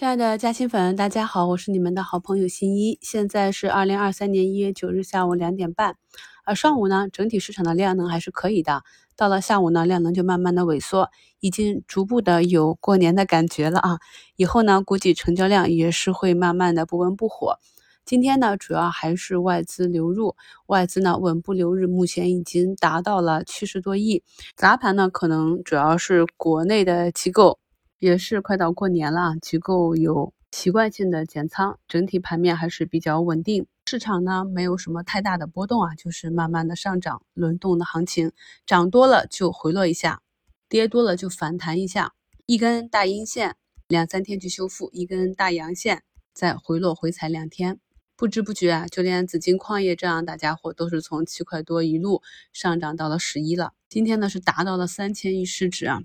亲爱的嘉兴粉，大家好，我是你们的好朋友新一。现在是二零二三年一月九日下午两点半。而上午呢，整体市场的量能还是可以的。到了下午呢，量能就慢慢的萎缩，已经逐步的有过年的感觉了啊。以后呢，估计成交量也是会慢慢的不温不火。今天呢，主要还是外资流入，外资呢稳步流入，目前已经达到了七十多亿。砸盘呢，可能主要是国内的机构，也是快到过年了，机构有习惯性的减仓，整体盘面还是比较稳定。市场呢没有什么太大的波动啊，就是慢慢的上涨，轮动的行情，涨多了就回落一下，跌多了就反弹一下，一根大阴线，两三天去修复，一根大阳线，再回落回踩两天。不知不觉啊，就连紫金矿业这样大家伙都是从七块多一路上涨到了十一了。今天呢是达到了三千亿市值啊！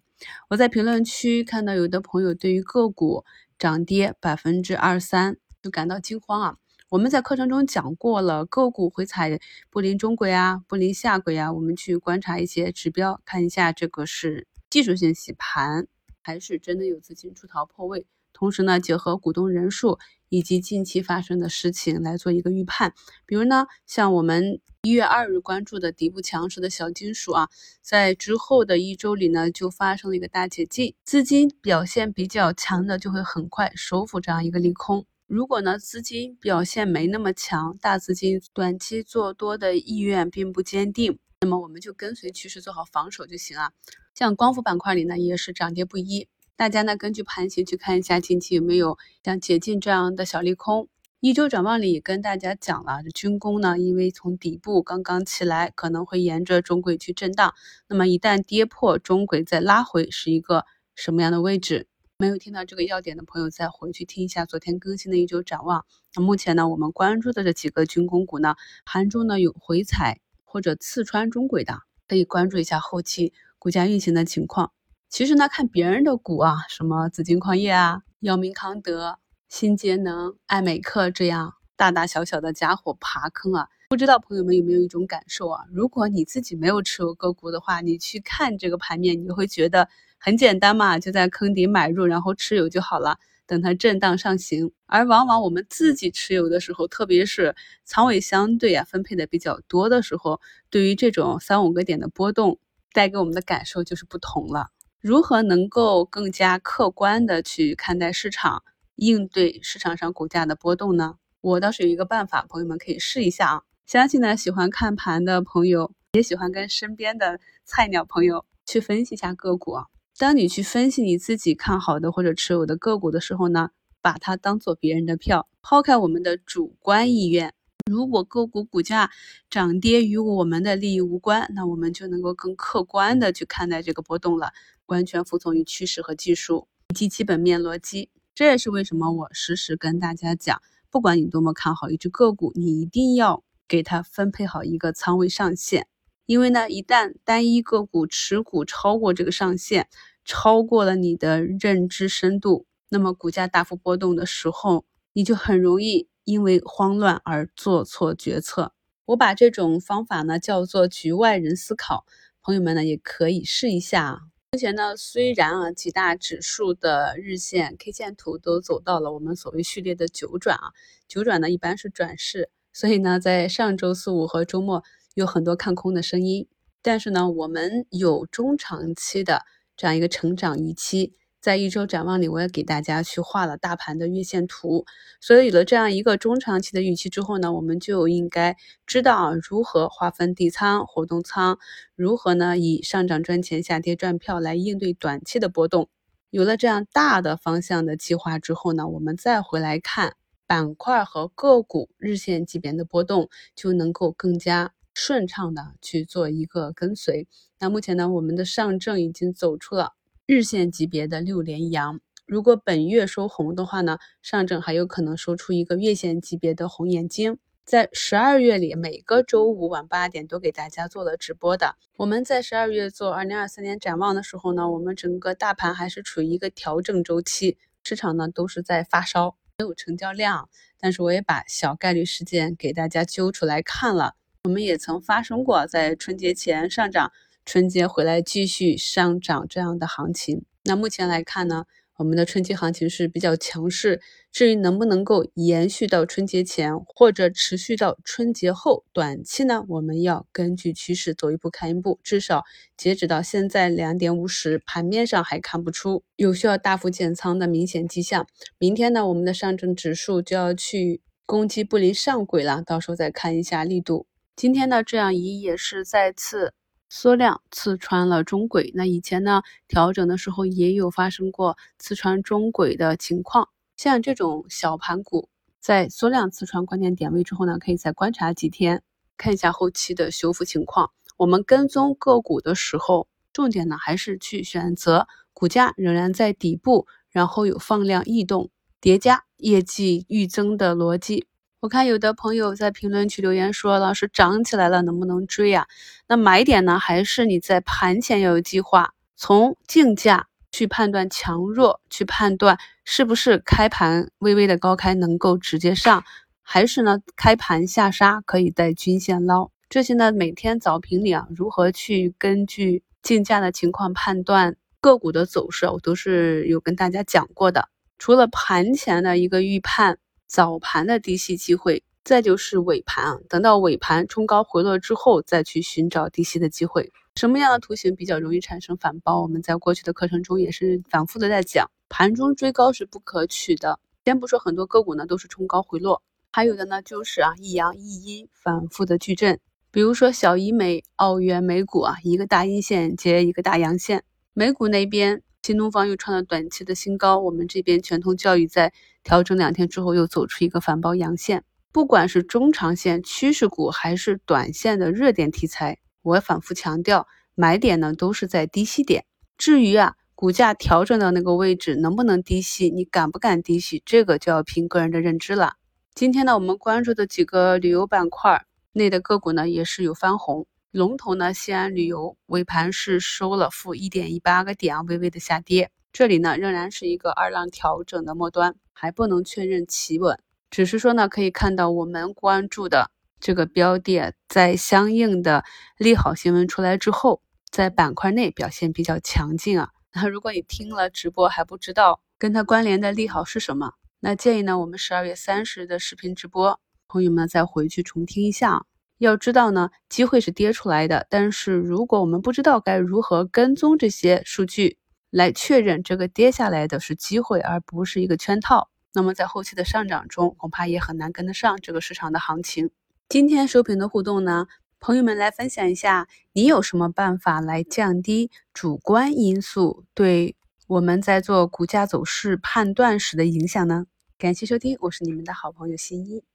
我在评论区看到有的朋友对于个股涨跌百分之二三就感到惊慌啊。我们在课程中讲过了，个股回踩不临中轨啊，不临下轨啊，我们去观察一些指标，看一下这个是技术性洗盘，还是真的有资金出逃破位。同时呢，结合股东人数以及近期发生的事情来做一个预判。比如呢，像我们一月二日关注的底部强势的小金属啊，在之后的一周里呢，就发生了一个大解禁，资金表现比较强的就会很快收复这样一个利空。如果呢，资金表现没那么强，大资金短期做多的意愿并不坚定，那么我们就跟随趋势做好防守就行啊。像光伏板块里呢，也是涨跌不一。大家呢，根据盘形去看一下近期有没有像解禁这样的小利空。一周展望里跟大家讲了，这军工呢，因为从底部刚刚起来，可能会沿着中轨去震荡。那么一旦跌破中轨再拉回，是一个什么样的位置？没有听到这个要点的朋友，再回去听一下昨天更新的一周展望。那目前呢，我们关注的这几个军工股呢，盘中呢有回踩或者刺穿中轨的，可以关注一下后期股价运行的情况。其实呢，看别人的股啊，什么紫金矿业啊、药明康德、新节能、爱美克这样大大小小的家伙爬坑啊，不知道朋友们有没有一种感受啊？如果你自己没有持有个股的话，你去看这个盘面，你会觉得很简单嘛，就在坑底买入，然后持有就好了，等它震荡上行。而往往我们自己持有的时候，特别是仓位相对啊分配的比较多的时候，对于这种三五个点的波动，带给我们的感受就是不同了。如何能够更加客观的去看待市场，应对市场上股价的波动呢？我倒是有一个办法，朋友们可以试一下啊。相信呢，喜欢看盘的朋友，也喜欢跟身边的菜鸟朋友去分析一下个股啊。当你去分析你自己看好的或者持有的个股的时候呢，把它当做别人的票，抛开我们的主观意愿。如果个股股价涨跌与我们的利益无关，那我们就能够更客观的去看待这个波动了。完全服从于趋势和技术以及基本面逻辑，这也是为什么我时时跟大家讲，不管你多么看好一只个股，你一定要给它分配好一个仓位上限。因为呢，一旦单一个股持股超过这个上限，超过了你的认知深度，那么股价大幅波动的时候，你就很容易因为慌乱而做错决策。我把这种方法呢叫做局外人思考，朋友们呢也可以试一下。目前呢，虽然啊几大指数的日线 K 线图都走到了我们所谓序列的九转啊，九转呢一般是转势，所以呢在上周四五和周末有很多看空的声音，但是呢我们有中长期的这样一个成长预期。在一周展望里，我也给大家去画了大盘的月线图，所以有了这样一个中长期的预期之后呢，我们就应该知道如何划分底仓、活动仓，如何呢以上涨赚钱、下跌赚票来应对短期的波动。有了这样大的方向的计划之后呢，我们再回来看板块和个股日线级别的波动，就能够更加顺畅的去做一个跟随。那目前呢，我们的上证已经走出了。日线级别的六连阳，如果本月收红的话呢，上证还有可能收出一个月线级别的红眼睛。在十二月里，每个周五晚八点都给大家做了直播的。我们在十二月做二零二三年展望的时候呢，我们整个大盘还是处于一个调整周期，市场呢都是在发烧，没有成交量。但是我也把小概率事件给大家揪出来看了，我们也曾发生过在春节前上涨。春节回来继续上涨这样的行情，那目前来看呢，我们的春节行情是比较强势。至于能不能够延续到春节前，或者持续到春节后，短期呢，我们要根据趋势走一步看一步。至少截止到现在两点五十，盘面上还看不出有需要大幅减仓的明显迹象。明天呢，我们的上证指数就要去攻击布林上轨了，到时候再看一下力度。今天呢，这样一也是再次。缩量刺穿了中轨，那以前呢调整的时候也有发生过刺穿中轨的情况。像这种小盘股，在缩量刺穿关键点位之后呢，可以再观察几天，看一下后期的修复情况。我们跟踪个股的时候，重点呢还是去选择股价仍然在底部，然后有放量异动叠加业绩预增的逻辑。我看有的朋友在评论区留言说：“老师涨起来了，能不能追呀？”那买点呢？还是你在盘前要有计划，从竞价去判断强弱，去判断是不是开盘微微的高开能够直接上，还是呢开盘下杀可以带均线捞？这些呢每天早评里啊，如何去根据竞价的情况判断个股的走势，我都是有跟大家讲过的。除了盘前的一个预判。早盘的低吸机会，再就是尾盘啊，等到尾盘冲高回落之后，再去寻找低吸的机会。什么样的图形比较容易产生反包？我们在过去的课程中也是反复的在讲，盘中追高是不可取的。先不说很多个股呢都是冲高回落，还有的呢就是啊一阳一阴反复的矩阵，比如说小医美、澳元美股啊，一个大阴线接一个大阳线。美股那边。新东方又创了短期的新高，我们这边全通教育在调整两天之后又走出一个反包阳线。不管是中长线趋势股还是短线的热点题材，我反复强调，买点呢都是在低吸点。至于啊股价调整到那个位置能不能低吸，你敢不敢低吸，这个就要凭个人的认知了。今天呢，我们关注的几个旅游板块内的个股呢，也是有翻红。龙头呢，西安旅游尾盘是收了负一点一八个点啊，微微的下跌。这里呢，仍然是一个二浪调整的末端，还不能确认企稳。只是说呢，可以看到我们关注的这个标的，在相应的利好新闻出来之后，在板块内表现比较强劲啊。那如果你听了直播还不知道跟它关联的利好是什么，那建议呢，我们十二月三十的视频直播，朋友们再回去重听一下。要知道呢，机会是跌出来的，但是如果我们不知道该如何跟踪这些数据来确认这个跌下来的是机会，而不是一个圈套，那么在后期的上涨中，恐怕也很难跟得上这个市场的行情。今天收评的互动呢，朋友们来分享一下，你有什么办法来降低主观因素对我们在做股价走势判断时的影响呢？感谢收听，我是你们的好朋友新一。